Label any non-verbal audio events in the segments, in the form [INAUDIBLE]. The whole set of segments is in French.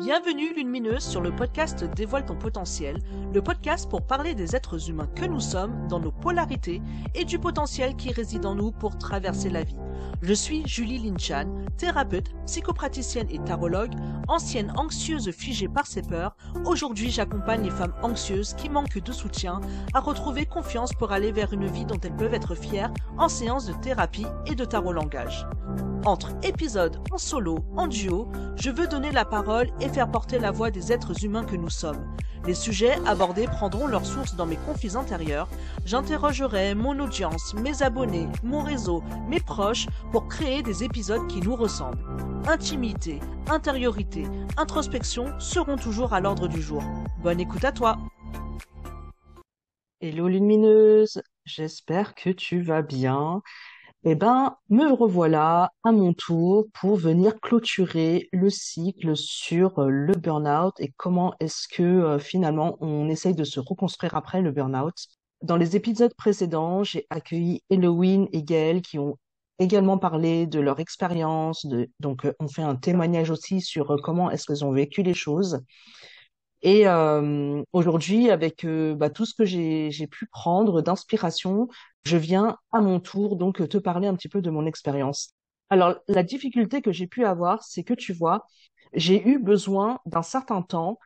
Bienvenue Lumineuse sur le podcast Dévoile ton potentiel, le podcast pour parler des êtres humains que nous sommes, dans nos polarités et du potentiel qui réside en nous pour traverser la vie. Je suis Julie Linchan, thérapeute, psychopraticienne et tarologue, ancienne anxieuse figée par ses peurs. Aujourd'hui, j'accompagne les femmes anxieuses qui manquent de soutien à retrouver confiance pour aller vers une vie dont elles peuvent être fières en séance de thérapie et de tarot langage. Entre épisodes en solo, en duo, je veux donner la parole et faire porter la voix des êtres humains que nous sommes. Les sujets abordés prendront leur source dans mes conflits intérieurs. J'interrogerai mon audience, mes abonnés, mon réseau, mes proches pour créer des épisodes qui nous ressemblent. Intimité, intériorité, introspection seront toujours à l'ordre du jour. Bonne écoute à toi. Hello lumineuse, j'espère que tu vas bien. Eh ben, me revoilà à mon tour pour venir clôturer le cycle sur euh, le burn-out et comment est-ce que euh, finalement on essaye de se reconstruire après le burn-out. Dans les épisodes précédents, j'ai accueilli Eloïne et Gaëlle qui ont également parlé de leur expérience. Donc, euh, on fait un témoignage aussi sur comment est-ce qu'elles ont vécu les choses. Et euh, aujourd'hui, avec euh, bah, tout ce que j'ai pu prendre d'inspiration, je viens à mon tour donc te parler un petit peu de mon expérience. Alors, la difficulté que j'ai pu avoir, c'est que tu vois, j'ai eu besoin d'un certain temps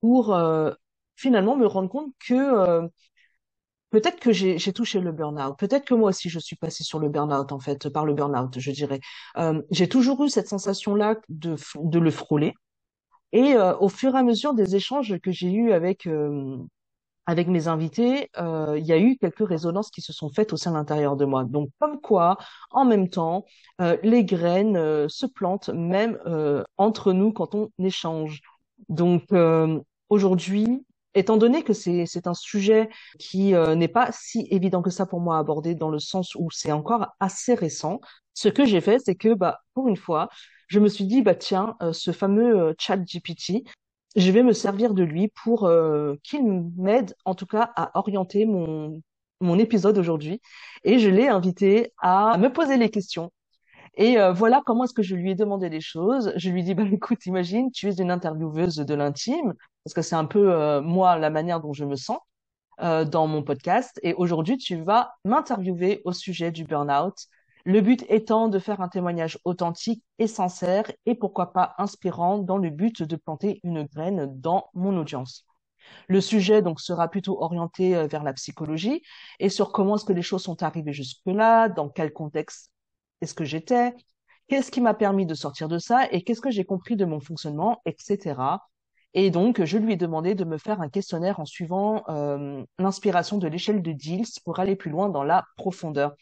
pour euh, finalement me rendre compte que peut-être que j'ai touché le burn-out, peut-être que moi aussi je suis passée sur le burn-out en fait, par le burn-out, je dirais. j'ai toujours eu cette sensation-là de, de le frôler, et euh, au fur et à mesure des échanges que j'ai eus avec euh, avec mes invités, euh, il y a eu quelques résonances qui se sont faites au sein de l'intérieur de moi. Donc, comme quoi, en même temps, les graines se plantent même entre nous quand on échange. Donc, aujourd'hui, étant donné que c'est un sujet qui n'est pas si évident que ça pour moi à aborder dans le sens où c'est encore assez récent, ce que j'ai fait, c'est que, bah, pour une fois, je me suis dit, bah tiens, euh, ce fameux euh, chat GPT, je vais me servir de lui pour euh, qu'il m'aide en tout cas à orienter mon, mon épisode aujourd'hui. Et je l'ai invité à me poser les questions. Et voilà comment est-ce que je lui ai demandé les choses. Je lui ai dit, bah [LAUGHS] écoute, imagine, tu es une intervieweuse de l'intime, parce que c'est un peu moi la manière dont je me sens dans mon podcast. Et aujourd'hui, tu vas m'interviewer au sujet du burn-out, le but étant de faire un témoignage authentique et sincère et pourquoi pas inspirant dans le but de planter une graine dans mon audience. Le sujet donc sera plutôt orienté euh, vers la psychologie et sur comment est-ce que les choses sont arrivées jusque-là, dans quel contexte est-ce que j'étais, qu'est-ce qui m'a permis de sortir de ça et qu'est-ce que j'ai compris de mon fonctionnement, etc. Et donc, je lui ai demandé de me faire un questionnaire en suivant euh, l'inspiration de l'échelle de Diels pour aller plus loin dans la profondeur.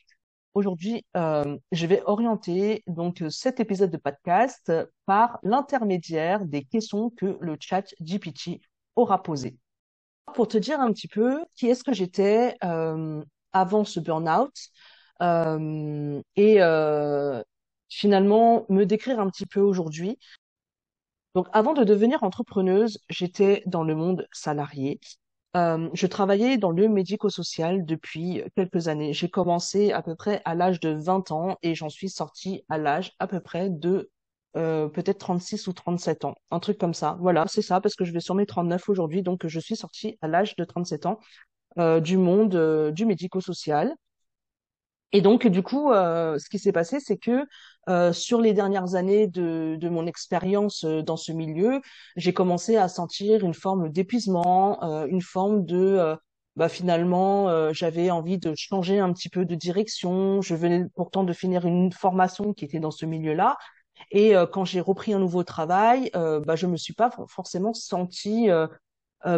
Aujourd'hui, euh, je vais orienter donc cet épisode de podcast par l'intermédiaire des questions que le chat GPT aura posées. Pour te dire un petit peu qui est-ce que j'étais euh, avant ce burn-out euh, et finalement me décrire un petit peu aujourd'hui. Donc avant de devenir entrepreneuse, j'étais dans le monde salarié. Euh, je travaillais dans le médico-social depuis quelques années. J'ai commencé à peu près à l'âge de 20 ans et j'en suis sortie à l'âge à peu près de euh, peut-être 36 ou 37 ans, un truc comme ça. Voilà, c'est ça, parce que je vais sur mes 39 aujourd'hui, donc je suis sortie à l'âge de 37 ans euh, du monde du médico-social. Et donc, du coup, euh, ce qui s'est passé, c'est que euh, sur les dernières années de, de mon expérience euh, dans ce milieu, j'ai commencé à sentir une forme d'épuisement, euh, une forme de, euh, bah, finalement, j'avais envie de changer un petit peu de direction. Je venais pourtant de finir une formation qui était dans ce milieu-là. Et quand j'ai repris un nouveau travail, bah, je me suis pas forcément sentie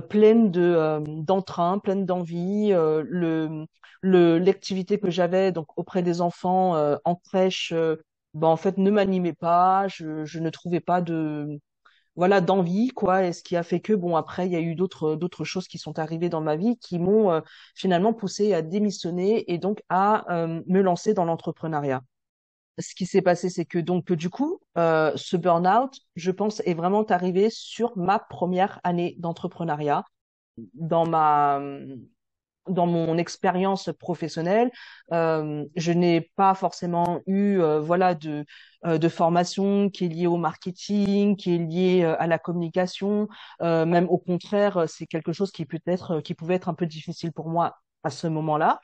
pleine de d'entrain, pleine d'envie. le le l'activité que j'avais donc auprès des enfants euh, en crèche euh, ben en fait ne m'animait pas je, je ne trouvais pas de voilà d'envie quoi et ce qui a fait que bon après il y a eu d'autres d'autres choses qui sont arrivées dans ma vie qui m'ont euh, finalement poussé à démissionner et donc à me lancer dans l'entrepreneuriat ce qui s'est passé c'est que donc du coup ce burn-out je pense est vraiment arrivé sur ma première année d'entrepreneuriat dans ma dans mon expérience professionnelle, euh, je n'ai pas forcément eu euh, voilà de euh, de formation qui est liée au marketing, qui est liée à la communication. même au contraire, c'est quelque chose qui peut être qui pouvait être un peu difficile pour moi à ce moment-là.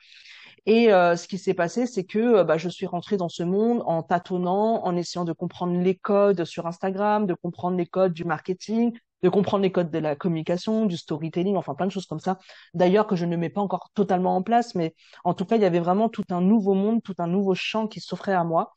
Et ce qui s'est passé, c'est que bah, je suis rentrée dans ce monde en tâtonnant, en essayant de comprendre les codes sur Instagram, de comprendre les codes du marketing, de comprendre les codes de la communication, du storytelling, enfin plein de choses comme ça. D'ailleurs que je ne mets pas encore totalement en place, mais en tout cas, il y avait vraiment tout un nouveau monde, tout un nouveau champ qui s'offrait à moi.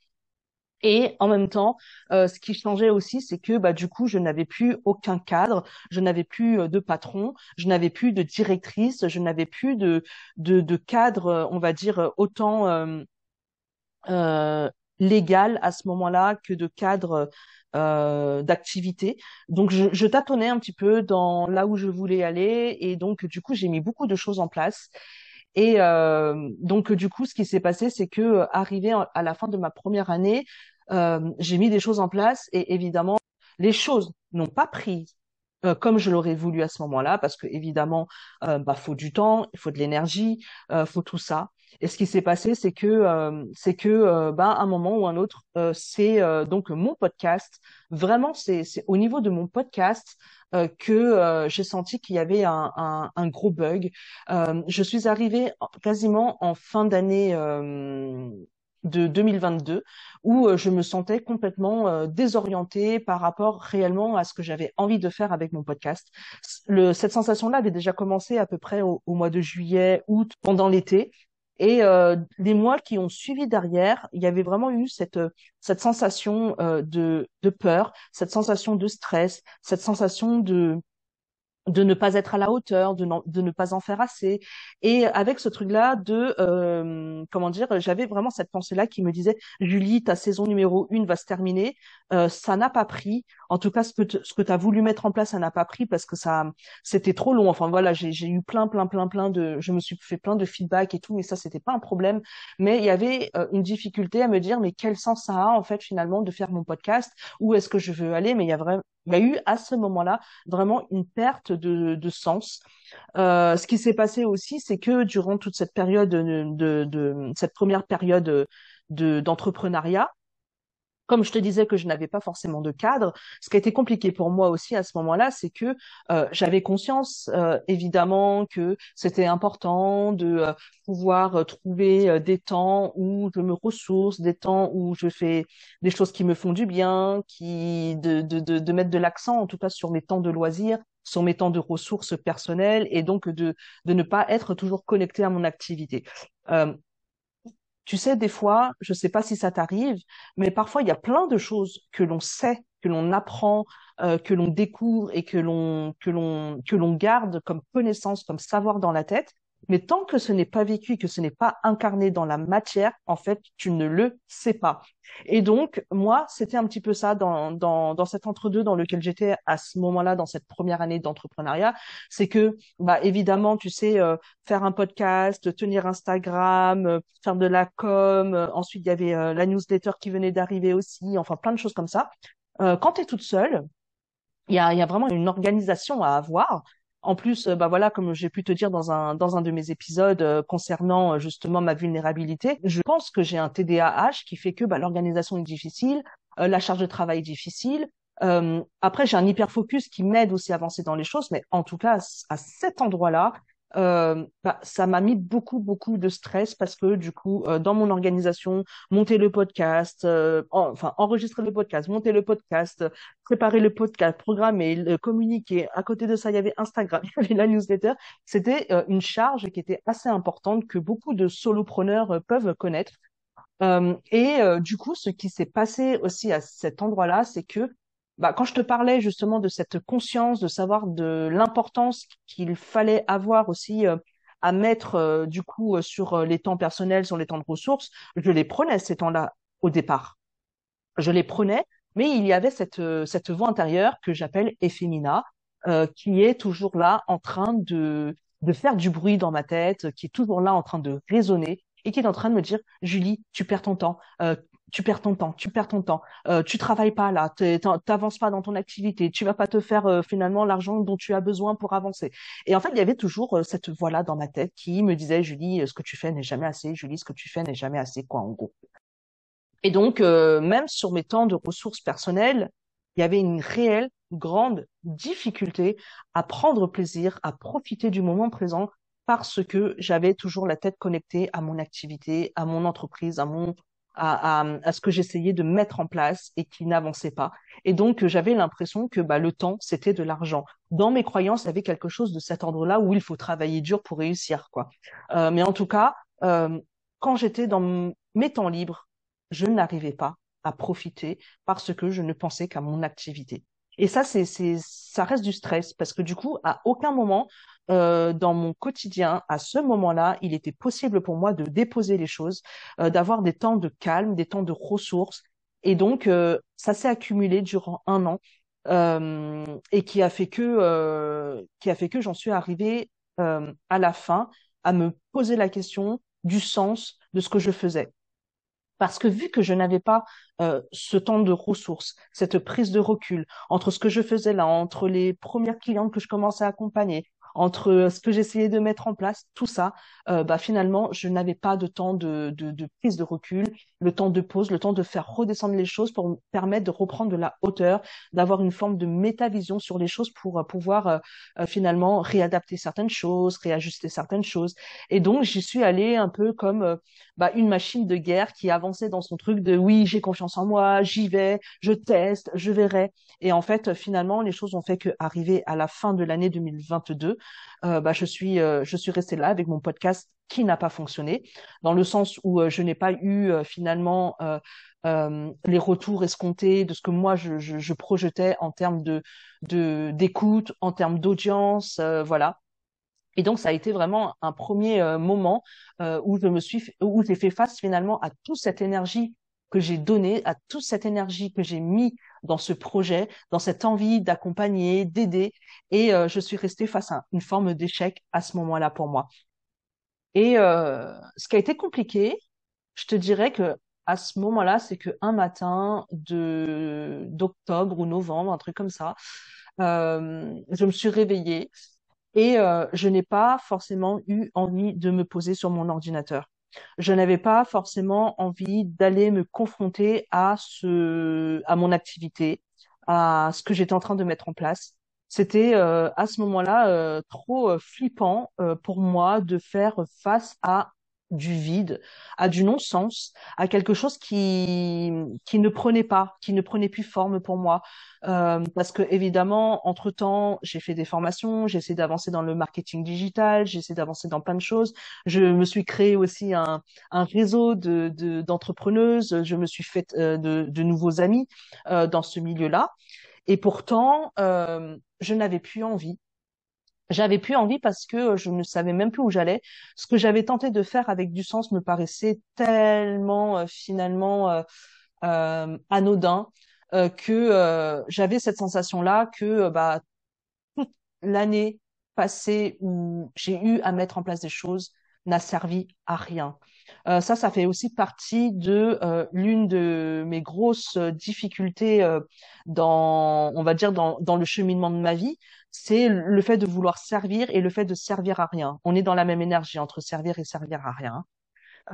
Et en même temps, euh, ce qui changeait aussi, c'est que bah, du coup, je n'avais plus aucun cadre, je n'avais plus euh, de patron, je n'avais plus de directrice, je n'avais plus de, de, de cadre, on va dire, autant euh, euh légal à ce moment-là que de cadre euh, d'activité. Donc je, je, tâtonnais un petit peu dans là où je voulais aller et donc du coup j'ai mis beaucoup de choses en place. Et euh, donc du coup ce qui s'est passé c'est que euh, arrivé à la fin de ma première année, j'ai mis des choses en place et évidemment les choses n'ont pas pris euh, comme je l'aurais voulu à ce moment-là, parce que évidemment, euh, bah, faut du temps, il faut de l'énergie, euh, faut tout ça. Et ce qui s'est passé, c'est que euh, c'est que euh, bah, un moment ou un autre, c'est donc mon podcast. Vraiment, c'est c'est au niveau de mon podcast que j'ai senti qu'il y avait un, un, un gros bug. je suis arrivée quasiment en fin d'année de 2022 où euh, je me sentais complètement euh, désorientée par rapport réellement à ce que j'avais envie de faire avec mon podcast. Le, cette sensation-là avait déjà commencé à peu près au, mois de juillet, août, pendant l'été. Et euh, les mois qui ont suivi derrière, il y avait vraiment eu cette cette sensation euh, de de peur, cette sensation de stress, cette sensation de de ne pas être à la hauteur, de, ne pas en faire assez. Et avec ce truc-là de, euh, comment dire, j'avais vraiment cette pensée-là qui me disait, Julie, ta saison numéro une va se terminer, euh, ça n'a pas pris. En tout cas, ce que tu as voulu mettre en place, ça n'a pas pris parce que ça, c'était trop long. Enfin voilà, j'ai eu plein, plein, plein, plein de, je me suis fait plein de feedback et tout, mais ça, c'était pas un problème. Mais il y avait euh, une difficulté à me dire, mais quel sens ça a en fait finalement de faire mon podcast? Où est-ce que je veux aller? Mais il y a vraiment il y a eu à ce moment-là vraiment une perte de, de sens. Euh, ce qui s'est passé aussi, c'est que durant toute cette période de, de, de cette première période de d'entrepreneuriat, comme je te disais que je n'avais pas forcément de cadre, ce qui a été compliqué pour moi aussi à ce moment-là, c'est que euh, j'avais conscience euh, évidemment que c'était important de euh, pouvoir euh, trouver euh, des temps où je me ressource, des temps où je fais des choses qui me font du bien, qui de, de, de, de mettre de l'accent en tout cas sur mes temps de loisirs, sur mes temps de ressources personnelles et donc de, de ne pas être toujours connecté à mon activité. Tu sais, des fois, je ne sais pas si ça t'arrive, mais parfois il y a plein de choses que l'on sait, que l'on apprend, euh, que l'on découvre et que l'on que l'on que l'on garde comme connaissance, comme savoir dans la tête, mais tant que ce n'est pas vécu, que ce n'est pas incarné dans la matière, en fait, tu ne le sais pas. Et donc, moi, c'était un petit peu ça dans, dans, dans cet entre-deux dans lequel j'étais à ce moment-là, dans cette première année d'entrepreneuriat. C'est que, bah, évidemment, tu sais, euh, faire un podcast, tenir Instagram, euh, faire de la com, euh, ensuite il y avait la newsletter qui venait d'arriver aussi, enfin plein de choses comme ça. quand tu es toute seule, il y a, y a vraiment une organisation à avoir en plus, euh, bah voilà, comme j'ai pu te dire dans un dans un de mes épisodes euh, concernant euh, justement ma vulnérabilité, je pense que j'ai un TDAH qui fait que bah, l'organisation est difficile, la charge de travail est difficile. après, j'ai un hyper focus qui m'aide aussi à avancer dans les choses, mais en tout cas, à cet endroit-là, euh, bah, ça m'a mis beaucoup beaucoup de stress parce que du coup euh, dans mon organisation monter le podcast euh, enfin enregistrer le podcast monter le podcast préparer le podcast programmer le communiquer. À côté de ça il y avait Instagram [LAUGHS] il y avait la newsletter. C'était une charge qui était assez importante que beaucoup de solopreneurs peuvent connaître. Et du coup ce qui s'est passé aussi à cet endroit-là c'est que bah, quand je te parlais justement de cette conscience, de savoir de l'importance qu'il fallait avoir aussi euh, à mettre euh, du coup euh, sur les temps personnels, sur les temps de ressources, je les prenais ces temps-là au départ. Je les prenais, mais il y avait cette cette voix intérieure que j'appelle Ephémina, qui est toujours là en train de de faire du bruit dans ma tête, qui est toujours là en train de résonner et qui est en train de me dire Julie, tu perds ton temps, tu perds ton temps, tu perds ton temps, euh, tu travailles pas là, t'avances pas dans ton activité, tu vas pas te faire euh, finalement l'argent dont tu as besoin pour avancer. Et en fait, il y avait toujours euh, cette voix-là dans ma tête qui me disait, Julie, euh, ce que tu fais n'est jamais assez, Julie, ce que tu fais n'est jamais assez, quoi, en gros. Et donc, même sur mes temps de ressources personnelles, il y avait une réelle grande difficulté à prendre plaisir, à profiter du moment présent parce que j'avais toujours la tête connectée à mon activité, à mon entreprise, à mon à, à, à ce que j'essayais de mettre en place et qui n'avançait pas. Et donc j'avais l'impression que bah, le temps c'était de l'argent. Dans mes croyances, il y avait quelque chose de cet ordre-là où il faut travailler dur pour réussir, quoi. Euh, mais en tout cas, euh, quand j'étais dans mes temps libres, je n'arrivais pas à profiter parce que je ne pensais qu'à mon activité. Et ça, c'est, c'est, ça reste du stress parce que du coup, à aucun moment euh, dans mon quotidien, à ce moment-là, il était possible pour moi de déposer les choses, euh, d'avoir des temps de calme, des temps de ressources. Et donc, euh, ça s'est accumulé durant un an et qui a fait que, qui a fait que j'en suis arrivée à la fin à me poser la question du sens de ce que je faisais. Parce que vu que je n'avais pas euh, ce temps de ressources, cette prise de recul entre ce que je faisais là, entre les premières clientes que je commençais à accompagner, entre euh, ce que j'essayais de mettre en place, tout ça, euh, bah finalement, je n'avais pas de temps de, de, de, prise de recul, le temps de pause, le temps de faire redescendre les choses pour me permettre de reprendre de la hauteur, d'avoir une forme de métavision sur les choses pour euh, pouvoir euh, finalement réadapter certaines choses, réajuster certaines choses. Et donc, j'y suis allée un peu comme bah, une machine de guerre qui avançait dans son truc de oui, j'ai confiance en moi, j'y vais, je teste, je verrai. Et en fait, finalement, les choses ont fait que arrivé à la fin de l'année 2022, euh, bah, je suis euh, je suis restée là avec mon podcast qui n'a pas fonctionné dans le sens où euh, je n'ai pas eu finalement les retours escomptés de ce que moi je projetais en termes de d'écoute, en termes d'audience, voilà. Et donc ça a été vraiment un premier moment où je me suis où j'ai fait face finalement à toute cette énergie que j'ai donné, à toute cette énergie que j'ai mis dans ce projet, dans cette envie d'accompagner, d'aider. Et euh, je suis restée face à une forme d'échec à ce moment-là pour moi. Et euh, ce qui a été compliqué, je te dirais que à ce moment-là, c'est que un matin de d'octobre ou novembre, un truc comme ça, euh, je me suis réveillée et je n'ai pas forcément eu envie de me poser sur mon ordinateur je n'avais pas forcément envie d'aller me confronter à ce, à mon activité, à ce que j'étais en train de mettre en place. C'était euh, à ce moment-là euh, trop euh, flippant pour moi de faire face à du vide, à du non-sens, à quelque chose qui qui ne prenait pas, qui ne prenait plus forme pour moi. Euh, parce que évidemment, entre temps, j'ai fait des formations, j'ai essayé d'avancer dans le marketing digital, j'ai essayé d'avancer dans plein de choses. Je me suis créé aussi un un réseau de d'entrepreneuses. je me suis fait euh, de de nouveaux amis euh, dans ce milieu-là. Et pourtant, euh, je n'avais plus envie j'avais plus envie parce que je ne savais même plus où j'allais. Ce que j'avais tenté de faire avec du sens me paraissait tellement euh, finalement euh, euh, anodin que j'avais cette sensation-là que bah toute l'année passée où j'ai eu à mettre en place des choses n'a servi à rien. Euh, ça, ça fait aussi partie de euh, l'une de mes grosses difficultés euh, dans, on va dire, dans, dans le cheminement de ma vie, c'est le fait de vouloir servir et le fait de servir à rien. On est dans la même énergie entre servir et servir à rien.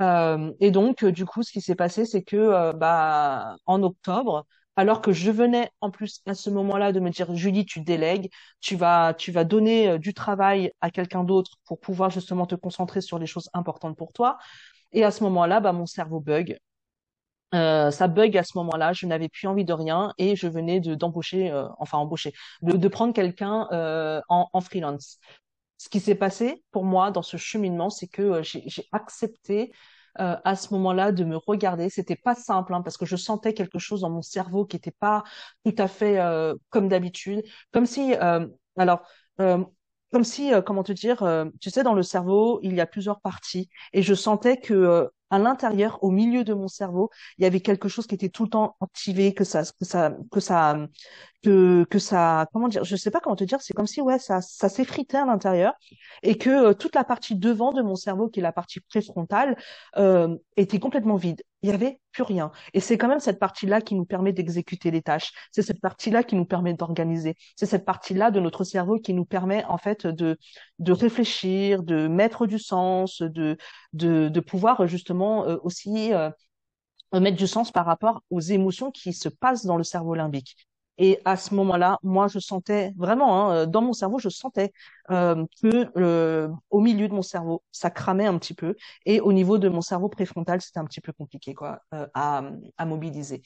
Euh, et donc, du coup, ce qui s'est passé, c'est que, bah, en octobre, alors que je venais en plus à ce moment-là de me dire Julie, tu délègues, tu vas tu vas donner du travail à quelqu'un d'autre pour pouvoir justement te concentrer sur les choses importantes pour toi. Et à ce moment-là, bah, mon cerveau bug. Euh, ça bug à ce moment-là, je n'avais plus envie de rien et je venais de d'embaucher, euh, enfin embaucher, de, de prendre quelqu'un euh, en, en freelance. Ce qui s'est passé pour moi dans ce cheminement, c'est que euh, j'ai accepté euh, à ce moment-là de me regarder. C'était pas simple hein, parce que je sentais quelque chose dans mon cerveau qui n'était pas tout à fait euh, comme d'habitude, comme si, alors comme si, euh, comment te dire, euh, tu sais, dans le cerveau, il y a plusieurs parties, et je sentais que euh, à l'intérieur, au milieu de mon cerveau, il y avait quelque chose qui était tout le temps activé, que ça, que ça, que ça, que, que ça, comment dire, je sais pas comment te dire, c'est comme si ouais, ça, ça s'effritait à l'intérieur et que euh, toute la partie devant de mon cerveau, qui est la partie préfrontale, euh, était complètement vide. Il y avait plus rien. Et c'est quand même cette partie-là qui nous permet d'exécuter les tâches. C'est cette partie-là qui nous permet d'organiser. C'est cette partie-là de notre cerveau qui nous permet en fait de de réfléchir, de mettre du sens, de de, de pouvoir justement euh, aussi euh, mettre du sens par rapport aux émotions qui se passent dans le cerveau limbique. Et à ce moment-là, moi, je sentais vraiment, hein, euh, dans mon cerveau, je sentais euh, que euh, au milieu de mon cerveau, ça cramait un petit peu, et au niveau de mon cerveau préfrontal, c'était un petit peu compliqué, quoi, euh, à, à mobiliser.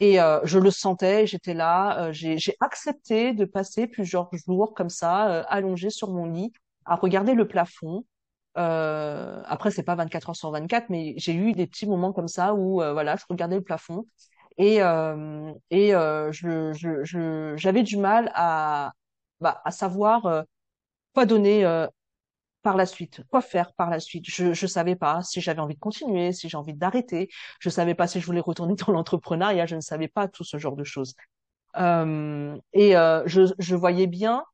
Et euh, je le sentais, j'étais là, euh, j'ai accepté de passer plusieurs jours comme ça, euh, allongé sur mon lit, à regarder le plafond. Euh, après, c'est pas 24 heures sur 24, mais j'ai eu des petits moments comme ça où, voilà, je regardais le plafond et, euh, et euh, je, je, je, j'avais du mal à, bah, à savoir euh, quoi donner euh, par la suite, quoi faire par la suite. Je je savais pas si j'avais envie de continuer, si j'ai envie d'arrêter. Je savais pas si je voulais retourner dans l'entrepreneuriat. Je ne savais pas tout ce genre de choses. Euh, et euh, je, je voyais bien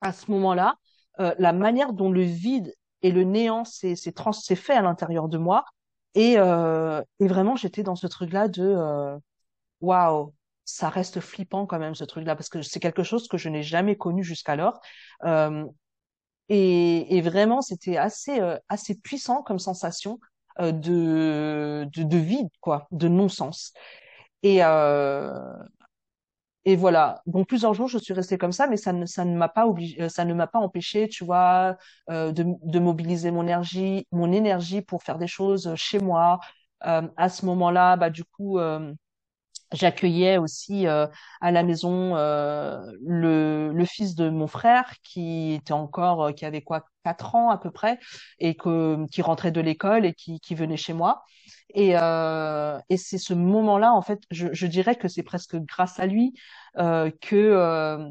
à ce moment-là euh, la manière dont le vide et le néant s'est trans- s'est fait à l'intérieur de moi. Et, euh, et vraiment, j'étais dans ce truc-là de euh, Waouh, ça reste flippant quand même ce truc-là parce que c'est quelque chose que je n'ai jamais connu jusqu'alors. Euh, et, et vraiment, c'était assez euh, assez puissant comme sensation euh, de, de de vide quoi, de non-sens. Et euh, et voilà. Donc plusieurs jours, je suis restée comme ça, mais ça ne m'a pas obligé, euh, ça ne m'a pas empêché, tu vois, euh, de de mobiliser mon énergie, mon énergie pour faire des choses chez moi. Euh, à ce moment-là, bah du coup. euh, J'accueillais aussi euh, à la maison euh, le, le fils de mon frère qui était encore, euh, qui avait quoi, quatre ans à peu près, et que qui rentrait de l'école et qui, qui venait chez moi. Et, euh, et c'est ce moment-là, en fait, je, je dirais que c'est presque grâce à lui euh, que euh,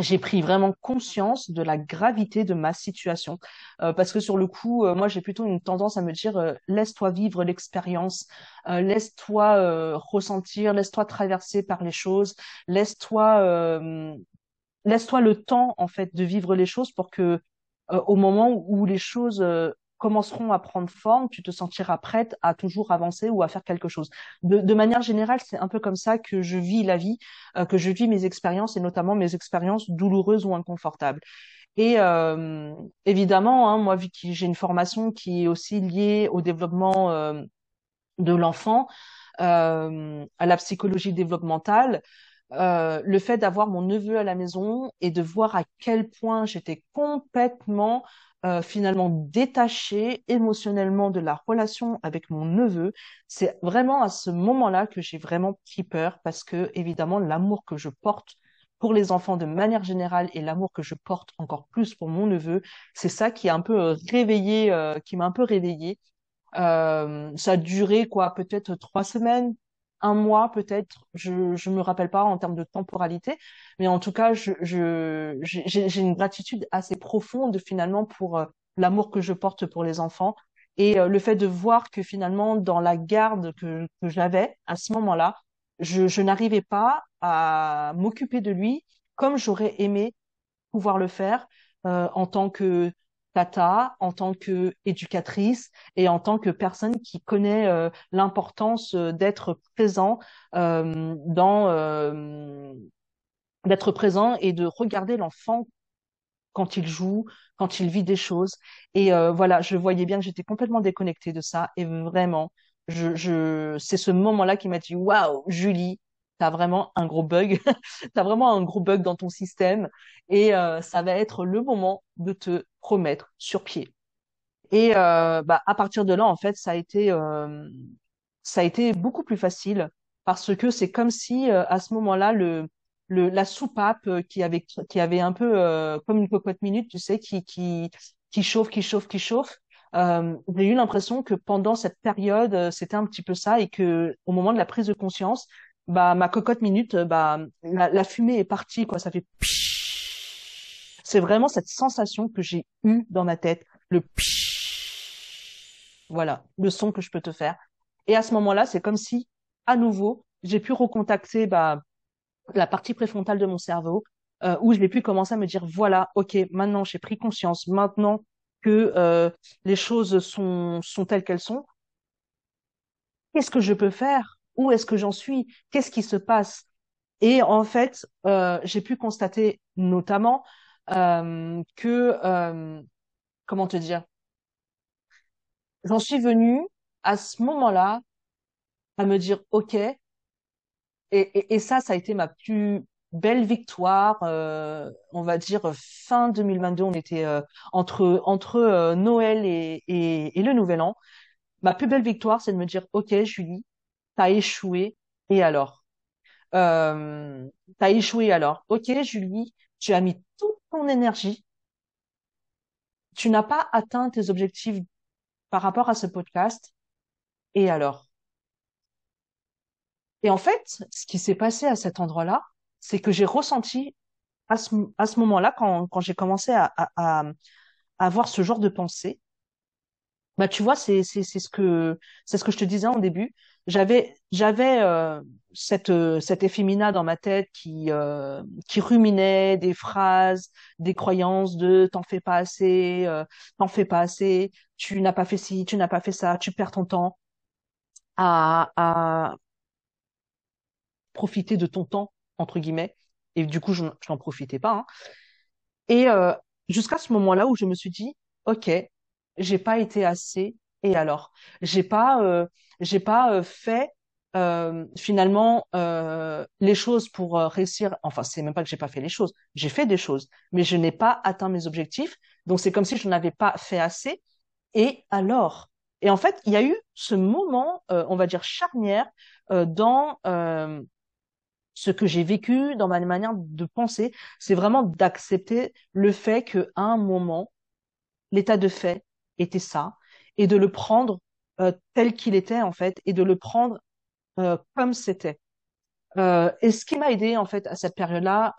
j'ai pris vraiment conscience de la gravité de ma situation. Euh, parce que sur le coup, euh, moi, j'ai plutôt une tendance à me dire, euh, laisse-toi vivre l'expérience, laisse-toi ressentir, laisse-toi traverser par les choses, laisse-toi laisse-toi le temps, en fait, de vivre les choses pour que au moment où les choses commenceront à prendre forme, tu te sentiras prête à toujours avancer ou à faire quelque chose. De, de manière générale, c'est un peu comme ça que je vis la vie, euh, que je vis mes expériences et notamment mes expériences douloureuses ou inconfortables. Et euh, évidemment, hein, moi, vu que j'ai une formation qui est aussi liée au développement euh, de l'enfant, euh, à la psychologie développementale, euh, le fait d'avoir mon neveu à la maison et de voir à quel point j'étais complètement euh, finalement détachée émotionnellement de la relation avec mon neveu, c'est vraiment à ce moment-là que j'ai vraiment pris peur parce que évidemment l'amour que je porte pour les enfants de manière générale et l'amour que je porte encore plus pour mon neveu, c'est ça qui a un peu euh, réveillé, euh, qui m'a un peu réveillée. Euh, ça a duré quoi, peut-être trois semaines, un mois peut-être. Je je me rappelle pas en termes de temporalité, mais en tout cas, je je j'ai une gratitude assez profonde finalement pour euh, l'amour que je porte pour les enfants et euh, le fait de voir que finalement dans la garde que que j'avais à ce moment-là, je je n'arrivais pas à m'occuper de lui comme j'aurais aimé pouvoir le faire euh, en tant que tata, en tant que éducatrice et en tant que personne qui connaît euh, l'importance euh, d'être présent euh, dans euh, d'être présent et de regarder l'enfant quand il joue, quand il vit des choses. Et euh, voilà, je voyais bien que j'étais complètement déconnectée de ça. Et vraiment, je, je, c'est ce moment-là qui m'a dit, waouh, Julie, t'as vraiment un gros bug, [LAUGHS] t'as vraiment un gros bug dans ton système. Et euh, ça va être le moment de te remettre sur pied. Et euh, bah, à partir de là, en fait, ça a été, euh, ça a été beaucoup plus facile parce que c'est comme si euh, à ce moment-là, le, le, la soupape euh, qui avait, qui avait un peu euh, comme une cocotte minute, tu sais, qui, qui, qui chauffe, qui chauffe, qui chauffe. Euh, j'ai eu l'impression que pendant cette période, c'était un petit peu ça et que au moment de la prise de conscience, bah ma cocotte minute, euh, bah la, fumée est partie, quoi. Ça fait c'est vraiment cette sensation que j'ai eue dans ma tête, le Voilà, le son que je peux te faire. Et à ce moment-là, c'est comme si, à nouveau, j'ai pu recontacter bah, la partie préfrontale de mon cerveau, euh, où je l'ai pu commencer à me dire, voilà, ok, maintenant j'ai pris conscience, maintenant que euh, les choses sont, sont telles qu'elles sont, qu'est-ce que je peux faire? Où est-ce que j'en suis? Qu'est-ce qui se passe? Et en fait, euh, j'ai pu constater notamment euh, que, euh, comment te dire, j'en suis venue à ce moment-là à me dire, OK, et, et, et ça, ça a été ma plus belle victoire, on va dire fin 2022, on était entre entre Noël et, et, et le Nouvel An. Ma plus belle victoire, c'est de me dire, OK, Julie, t'as échoué, et alors? Euh, t'as échoué alors. Ok, Julie, tu as mis toute ton énergie. Tu n'as pas atteint tes objectifs par rapport à ce podcast. Et alors? Et en fait, ce qui s'est passé à cet endroit-là, c'est que j'ai ressenti à ce, moment-là, quand, j'ai commencé à, avoir ce genre de pensée, Bah, tu vois, c'est ce que c'est ce que je te disais en début. J'avais j'avais euh, cette euh, cette effémina dans ma tête qui euh, qui ruminait des phrases, des croyances de t'en fais pas assez, euh, t'en fais pas assez, tu n'as pas fait ci, tu n'as pas fait ça, tu perds ton temps à à profiter de ton temps entre guillemets. Et du coup, je, je n'en profitais pas. hein. Et euh, jusqu'à ce moment-là où je me suis dit, ok, j'ai pas été assez. Et alors, j'ai pas, euh, j'ai pas euh, fait euh, finalement euh, les choses pour euh, réussir. Enfin, c'est même pas que j'ai pas fait les choses. J'ai fait des choses, mais je n'ai pas atteint mes objectifs. Donc c'est comme si je n'avais pas fait assez. Et alors? Et en fait, il y a eu ce moment, euh, on va dire charnière, dans ce que j'ai vécu dans ma manière de penser, c'est vraiment d'accepter le fait qu'à un moment, l'état de fait était ça, et de le prendre euh, tel qu'il était en fait, et de le prendre euh, comme c'était. Euh, et ce qui m'a aidé en fait à cette période-là,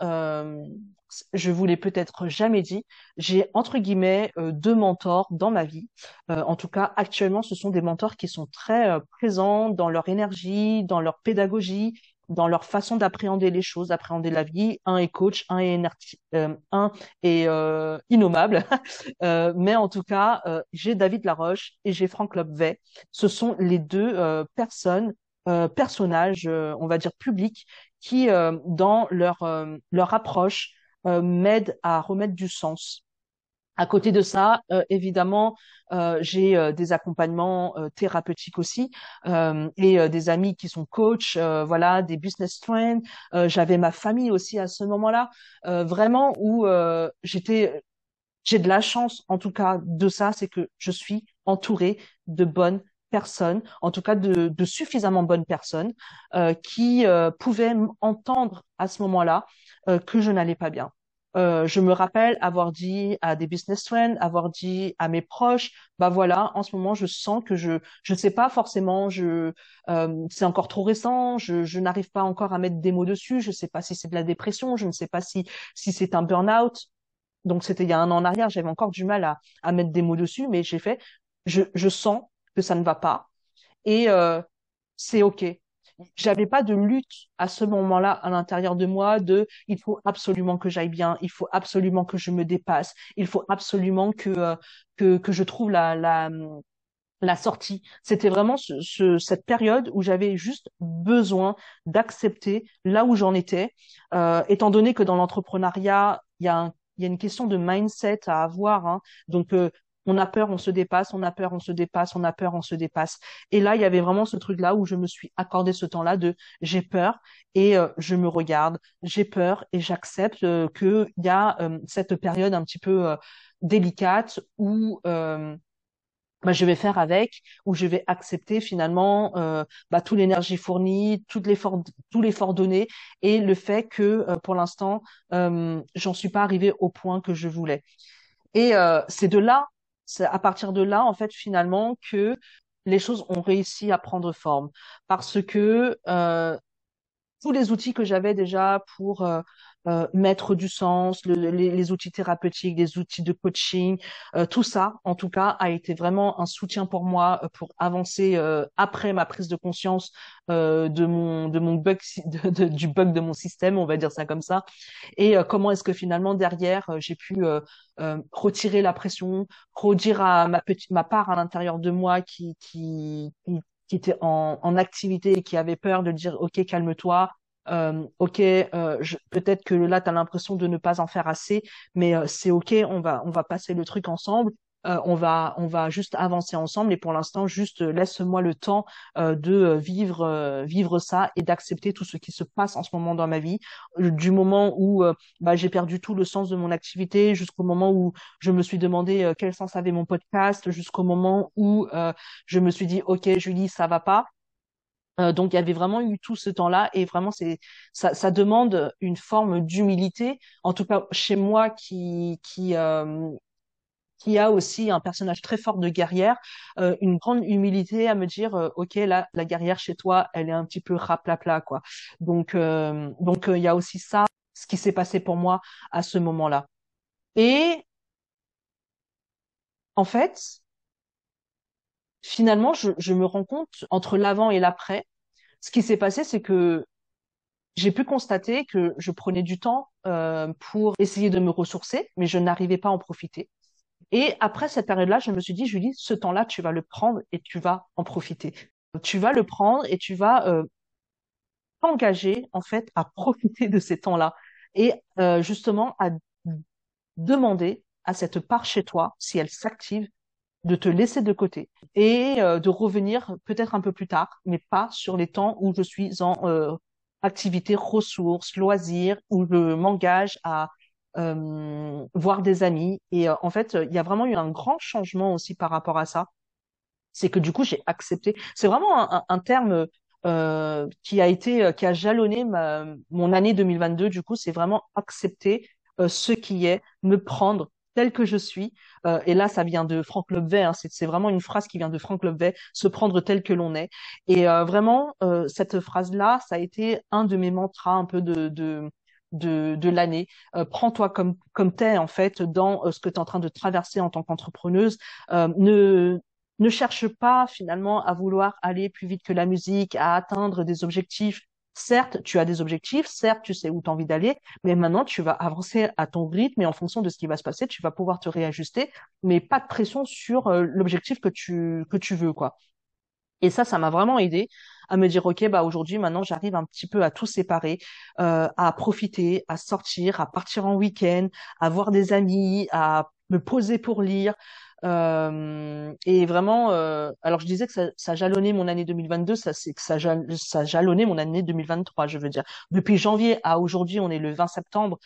je vous l'ai peut-être jamais dit, j'ai entre guillemets deux mentors dans ma vie. En tout cas, actuellement, ce sont des mentors qui sont très présents dans leur énergie, dans leur pédagogie, dans leur façon d'appréhender les choses, d'appréhender la vie. Un est coach, un est euh, un est euh, innommable. [LAUGHS] Euh, mais en tout cas, euh, j'ai David Laroche et j'ai Franck Lobvet. Ce sont les deux euh, personnes personnages, on va dire publics, qui, dans leur, leur approche, m'aident à remettre du sens. À côté de ça, euh, évidemment, euh, j'ai euh, des accompagnements euh, thérapeutiques aussi et des amis qui sont coachs, voilà, des business friends. Euh, j'avais ma famille aussi à ce moment-là, vraiment où j'étais j'ai de la chance, en tout cas, de ça, c'est que je suis entourée de bonnes personnes, en tout cas de, de suffisamment bonnes personnes, qui pouvaient entendre à ce moment-là que je n'allais pas bien. Euh, je me rappelle avoir dit à des business friends, avoir dit à mes proches, bah voilà, en ce moment je sens que je je sais pas forcément, je euh, c'est encore trop récent, je je n'arrive pas encore à mettre des mots dessus, je sais pas si c'est de la dépression, je ne sais pas si si c'est un burn-out, donc c'était il y a un an en arrière, j'avais encore du mal à, à mettre des mots dessus, mais j'ai fait, je, je sens que ça ne va pas et euh, c'est OK. J'avais pas de lutte à ce moment-là à l'intérieur de moi de il faut absolument que j'aille bien, il faut absolument que je me dépasse, il faut absolument que euh, que que je trouve la la la sortie. C'était vraiment ce, ce- cette période où j'avais juste besoin d'accepter là où j'en étais, euh, étant donné que dans l'entrepreneuriat, il y a un- il y a une question de mindset à avoir. hein. Donc, euh, on a peur, on se dépasse, on a peur, on se dépasse, on a peur, on se dépasse. Et là, il y avait vraiment ce truc-là où je me suis accordé ce temps-là de j'ai peur et euh, je me regarde, j'ai peur et j'accepte euh, qu'il y a euh, cette période un petit peu délicate où bah, je vais faire avec, où je vais accepter finalement bah, toute l'énergie fournie, tout l'effort, donné, et le fait que pour l'instant, euh, j'en suis pas arrivée au point que je voulais. Et c'est de là, c'est à partir de là, en fait, finalement, que les choses ont réussi à prendre forme, parce que euh, tous les outils que j'avais déjà pour euh, euh, mettre du sens, le, les, outils thérapeutiques, les outils de coaching, euh, tout ça, en tout cas, a été vraiment un soutien pour moi euh, pour avancer euh, après ma prise de conscience de mon de mon bug [LAUGHS] de, du bug de mon système, on va dire ça comme ça. Et comment est-ce que finalement derrière j'ai pu retirer la pression, redire à ma petite ma part à l'intérieur de moi qui, qui qui était en, activité et qui avait peur de dire ok calme-toi euh, ok, euh, peut-être que là, tu as l'impression de ne pas en faire assez, mais euh, c'est ok, on va, on va passer le truc ensemble, euh, on va, on va juste avancer ensemble et pour l'instant, juste euh, laisse-moi le temps de vivre, vivre ça et d'accepter tout ce qui se passe en ce moment dans ma vie, du moment où bah, j'ai perdu tout le sens de mon activité, jusqu'au moment où je me suis demandé quel sens avait mon podcast, jusqu'au moment où je me suis dit, ok, Julie, ça va pas. Euh, donc il y avait vraiment eu tout ce temps-là et vraiment c'est ça, ça demande une forme d'humilité, en tout cas chez moi qui qui euh, qui a aussi un personnage très fort de guerrière, euh, une grande humilité à me dire euh, ok là la guerrière chez toi elle est un petit peu raplapla quoi. Donc euh, donc il y a aussi ça, ce qui s'est passé pour moi à ce moment-là. Et en fait finalement je, je me rends compte entre l'avant et l'après ce qui s'est passé, c'est que j'ai pu constater que je prenais du temps euh, pour essayer de me ressourcer, mais je n'arrivais pas à en profiter. Et après cette période-là, je me suis dit, Julie, ce temps-là, tu vas le prendre et tu vas en profiter. Tu vas le prendre et tu vas euh, t'engager en fait à profiter de ces temps-là et euh, justement à demander à cette part chez toi, si elle s'active, de te laisser de côté et euh, de revenir peut-être un peu plus tard, mais pas sur les temps où je suis en activité ressources, loisirs, où je m'engage à voir des amis. Et en fait, il y a vraiment eu un grand changement aussi par rapport à ça. C'est que du coup, j'ai accepté. C'est vraiment un, un, terme qui a été, qui a jalonné ma, mon année 2022. Du coup, c'est vraiment accepter ce qui est, me prendre tel que je suis. Euh, et là, ça vient de Franck Lobvet. Hein, c'est vraiment une phrase qui vient de Franck Lobvet, se prendre tel que l'on est. Et euh, vraiment, euh, cette phrase-là, ça a été un de mes mantras un peu de, de de, de l'année. Euh, prends-toi comme comme t'es en fait dans euh, ce que tu es en train de traverser en tant qu'entrepreneuse. ne ne cherche pas finalement à vouloir aller plus vite que la musique, à atteindre des objectifs Certes, tu as des objectifs, certes, tu sais où tu as envie d'aller, mais maintenant, tu vas avancer à ton rythme et en fonction de ce qui va se passer, tu vas pouvoir te réajuster, mais pas de pression sur euh, l'objectif que tu, que tu veux, quoi. Et ça, ça m'a vraiment aidé à me dire, OK, bah aujourd'hui, maintenant, j'arrive un petit peu à tout séparer, euh, à profiter, à sortir, à partir en week-end, à voir des amis, à me poser pour lire, euh, et vraiment, euh, alors je disais que ça, ça, jalonnait mon année 2022, ça c'est que ça, ça jalonnait mon année 2023, je veux dire. Depuis janvier à aujourd'hui, on est le 20 septembre,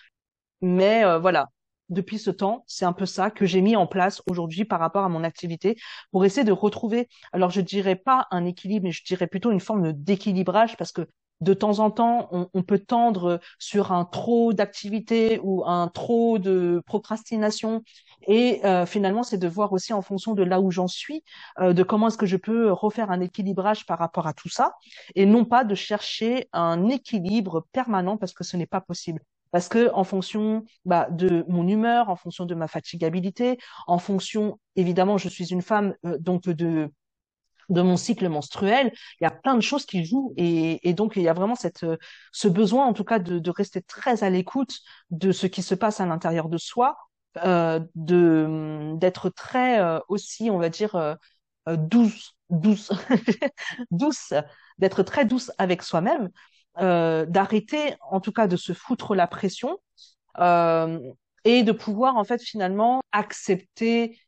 mais euh, voilà, depuis ce temps, c'est un peu ça que j'ai mis en place aujourd'hui par rapport à mon activité pour essayer de retrouver, alors je dirais pas un équilibre, mais je dirais plutôt une forme d'équilibrage parce que de temps en temps, on, peut tendre sur un trop d'activité ou un trop de procrastination et euh, finalement, c'est de voir aussi en fonction de là où j'en suis, euh, de comment est-ce que je peux refaire un équilibrage par rapport à tout ça, et non pas de chercher un équilibre permanent parce que ce n'est pas possible. Parce que en fonction bah, de mon humeur, en fonction de ma fatigabilité, en fonction, évidemment, je suis une femme, euh, donc de de mon cycle menstruel, il y a plein de choses qui jouent et, et donc il y a vraiment cette ce besoin en tout cas de, de rester très à l'écoute de ce qui se passe à l'intérieur de soi euh, de d'être très euh, aussi, on va dire, euh, douce, douce, [LAUGHS] douce, d'être très douce avec soi-même, d'arrêter, en tout cas, de se foutre la pression et de pouvoir en fait finalement accepter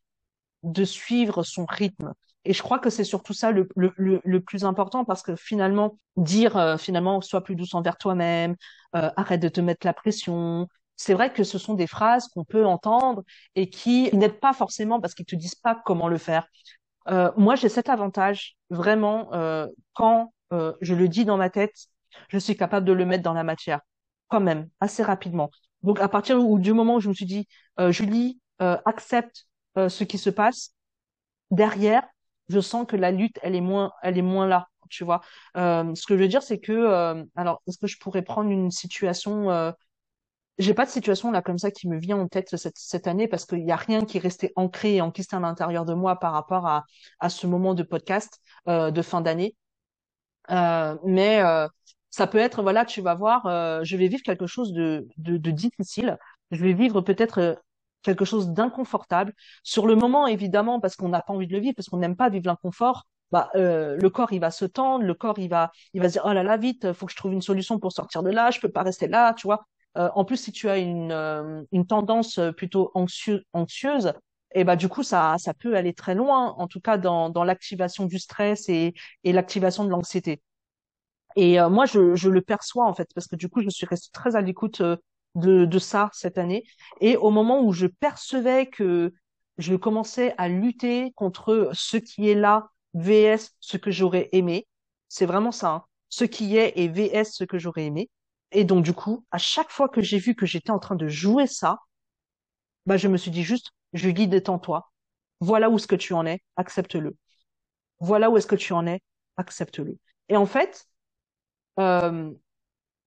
de suivre son rythme. Et je crois que c'est surtout ça le, le, le, plus important parce que finalement, dire finalement, sois plus douce envers toi-même, arrête de te mettre la pression, c'est vrai que ce sont des phrases qu'on peut entendre et qui n'aident pas forcément parce qu'ils te disent pas comment le faire. Euh, moi, j'ai cet avantage vraiment euh, quand euh, je le dis dans ma tête, je suis capable de le mettre dans la matière, quand même, assez rapidement. Donc, à partir du moment où je me suis dit, euh, Julie, euh, accepte euh, ce qui se passe, derrière, je sens que la lutte, elle est moins, elle est moins là tu vois. Ce que je veux dire, c'est que, alors, est-ce que je pourrais prendre une situation j'ai pas de situation là comme ça qui me vient en tête cette, cette année parce qu'il y a rien qui est resté ancré et enquisté à l'intérieur de moi par rapport à, à ce moment de podcast de fin d'année. Mais ça peut être, voilà, tu vas voir, euh, je vais vivre quelque chose de, de, de difficile. Je vais vivre peut-être euh, quelque chose d'inconfortable. Sur le moment, évidemment, parce qu'on n'a pas envie de le vivre, parce qu'on n'aime pas vivre l'inconfort, bah, euh, le corps, il va se tendre, le corps, il va, il va se dire, oh là là, vite, faut que je trouve une solution pour sortir de là, je peux pas rester là, tu vois. Euh, en plus, si tu as une, euh, une tendance plutôt anxieux, anxieuse, et bah du coup ça ça peut aller très loin, en tout cas dans dans l'activation du stress et et l'activation de l'anxiété. Et euh, moi je je le perçois en fait parce que du coup je suis restée très à l'écoute euh, de de ça cette année. Et au moment où je percevais que je commençais à lutter contre ce qui est là vs ce que j'aurais aimé, c'est vraiment ça, hein, ce qui est et vs ce que j'aurais aimé. Et donc, du coup, à chaque fois que j'ai vu que j'étais en train de jouer ça, bah, je me suis dit juste, Julie, détends-toi. Voilà où est-ce que tu en es, accepte-le. Voilà où est-ce que tu en es, accepte-le. Et en fait, euh,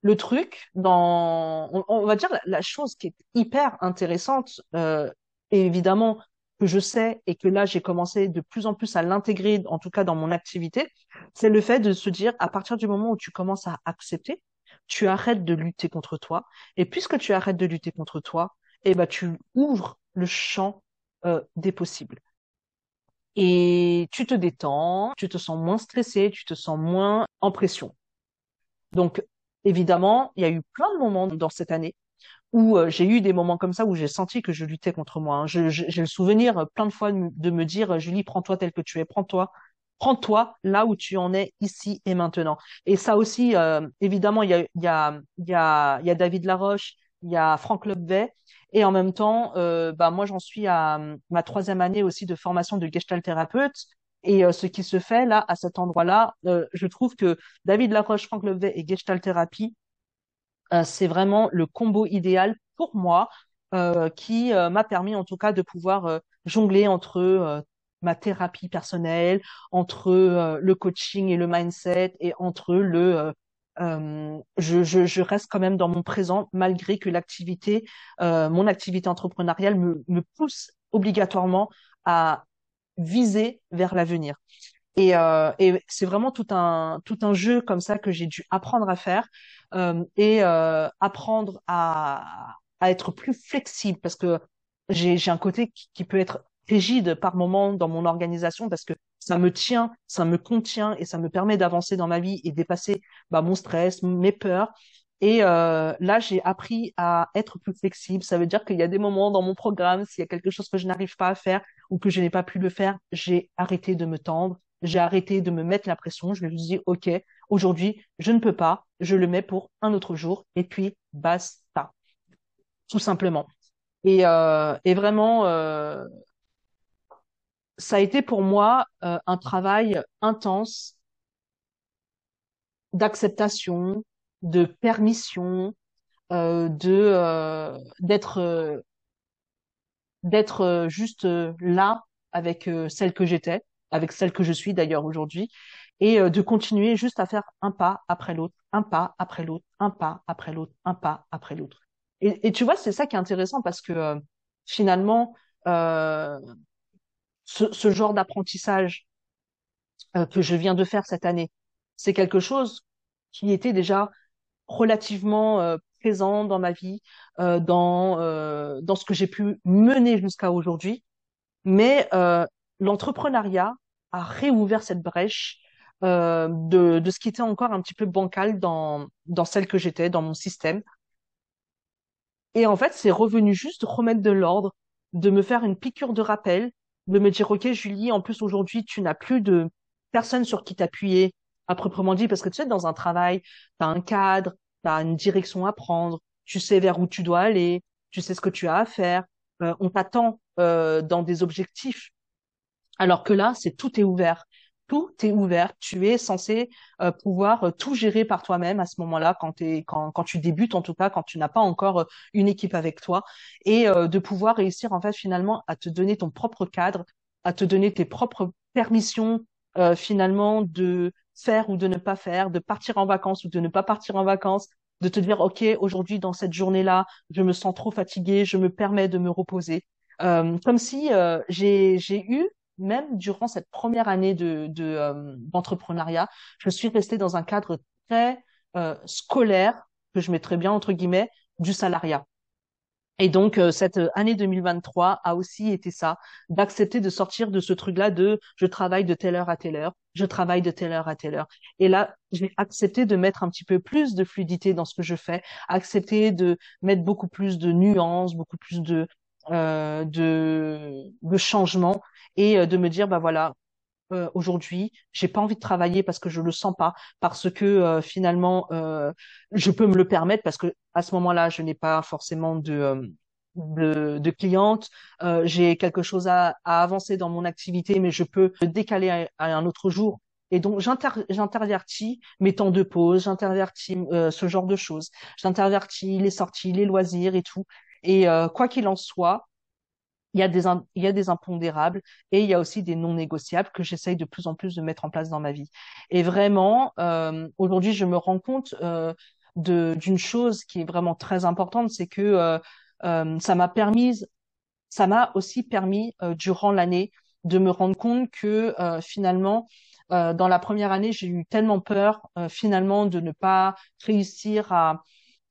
le truc dans, on, va dire la, la, chose qui est hyper intéressante, euh, et évidemment que je sais et que là j'ai commencé de plus en plus à l'intégrer, en tout cas dans mon activité, c'est le fait de se dire à partir du moment où tu commences à accepter, tu arrêtes de lutter contre toi. Et puisque tu arrêtes de lutter contre toi, eh ben, tu ouvres le champ euh, des possibles. Et tu te détends, tu te sens moins stressé, tu te sens moins en pression. Donc, évidemment, il y a eu plein de moments dans cette année où euh, j'ai eu des moments comme ça où j'ai senti que je luttais contre moi. Hein. J'ai le souvenir euh, plein de fois de me dire, Julie, prends-toi tel que tu es, prends-toi, prends-toi là où tu en es ici et maintenant. Et ça aussi, euh, évidemment, il y a, David Laroche, il y a Franck Lobvet, et en même temps, euh, bah moi j'en suis à ma troisième année aussi de formation de Gestalt thérapeute. Et euh, ce qui se fait là, à cet endroit-là, euh, je trouve que David Laroche, Franck Levet et Gestalt thérapie, euh, c'est vraiment le combo idéal pour moi, qui m'a permis en tout cas de pouvoir jongler entre ma thérapie personnelle, entre le coaching et le mindset, et entre le euh, je, je, je, reste quand même dans mon présent malgré que l'activité, euh, mon activité entrepreneuriale me, me, pousse obligatoirement à viser vers l'avenir. Et, euh, et c'est vraiment tout un tout un jeu comme ça que j'ai dû apprendre à faire euh, et euh, apprendre à, à être plus flexible parce que j'ai j'ai un côté qui, qui peut être rigide par moment dans mon organisation parce que ça me tient, ça me contient et ça me permet d'avancer dans ma vie et dépasser bah, mon stress, mes peurs. Et euh, là, j'ai appris à être plus flexible. Ça veut dire qu'il y a des moments dans mon programme, s'il y a quelque chose que je n'arrive pas à faire ou que je n'ai pas pu le faire, j'ai arrêté de me tendre, j'ai arrêté de me mettre la pression. Je me suis dit, OK, aujourd'hui, je ne peux pas, je le mets pour un autre jour et puis basta. Tout simplement. Et, euh, et vraiment, euh, ça a été pour moi euh, un travail intense d'acceptation, de permission, euh, de euh, d'être euh, d'être euh, juste là avec celle que j'étais, avec celle que je suis d'ailleurs aujourd'hui, et de continuer juste à faire un pas après l'autre, un pas après l'autre, un pas après l'autre, un pas après l'autre. Et, et, tu vois, c'est ça qui est intéressant parce que finalement, euh, ce, ce genre d'apprentissage euh, que je viens de faire cette année, c'est quelque chose qui était déjà relativement euh, présent dans ma vie, euh, dans euh, dans ce que j'ai pu mener jusqu'à aujourd'hui. Mais euh, l'entrepreneuriat a réouvert cette brèche euh, de de ce qui était encore un petit peu bancal dans dans celle que j'étais, dans mon système. Et en fait, c'est revenu juste remettre de l'ordre, de me faire une piqûre de rappel de me dire, OK, Julie, en plus aujourd'hui, tu n'as plus de personne sur qui t'appuyer à proprement dit, parce que tu sais, dans un travail, tu as un cadre, tu as une direction à prendre, tu sais vers où tu dois aller, tu sais ce que tu as à faire, euh, on t'attend euh, dans des objectifs. Alors que là, c'est tout est ouvert tout est ouvert. Tu es censé euh, pouvoir euh, tout gérer par toi-même à ce moment-là, quand, quand, quand tu débutes, en tout cas, quand tu n'as pas encore euh, une équipe avec toi, et de pouvoir réussir en fait finalement à te donner ton propre cadre, à te donner tes propres permissions finalement de faire ou de ne pas faire, de partir en vacances ou de ne pas partir en vacances, de te dire, OK, aujourd'hui, dans cette journée-là, je me sens trop fatiguée, je me permets de me reposer. Euh, comme si euh, j'ai j'ai eu, même durant cette première année de de, euh, je suis restée dans un cadre très euh, scolaire, que je mettrais bien entre guillemets, du salariat. Et donc, euh, cette euh, année 2023 a aussi été ça, d'accepter de sortir de ce truc-là de je travaille de telle heure à telle heure, je travaille de telle heure à telle heure. Et là, j'ai accepté de mettre un petit peu plus de fluidité dans ce que je fais, accepter de mettre beaucoup plus de nuances, beaucoup plus de euh, de, changements et euh, de me dire bah voilà euh, aujourd'hui, j'ai pas envie de travailler parce que je le sens pas, parce que euh, finalement euh, je peux me le permettre parce que à ce moment-là, je n'ai pas forcément de euh, de, de clientes, euh, j'ai quelque chose à, à avancer dans mon activité, mais je peux le décaler à, à un autre jour. Et donc j'inter j'intervertis mes temps de pause, j'intervertis euh, ce genre de choses, j'intervertis les sorties, les loisirs et tout. Et quoi qu'il en soit, il y a des, il y a des impondérables et il y a aussi des non négociables que j'essaye de plus en plus de mettre en place dans ma vie. Et vraiment, euh, aujourd'hui, je me rends compte euh, d'une chose qui est vraiment très importante, c'est que euh, euh, ça m'a permis, ça m'a aussi permis euh, durant l'année de me rendre compte que euh, finalement, dans la première année, j'ai eu tellement peur finalement de ne pas réussir à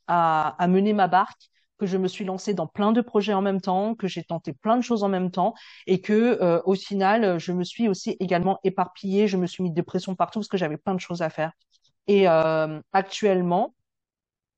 à, à mener ma barque, que je me suis lancée dans plein de projets en même temps, que j'ai tenté plein de choses en même temps, et que euh, au final, je me suis aussi également éparpillée, je me suis mis de pression partout parce que j'avais plein de choses à faire. Et euh, actuellement,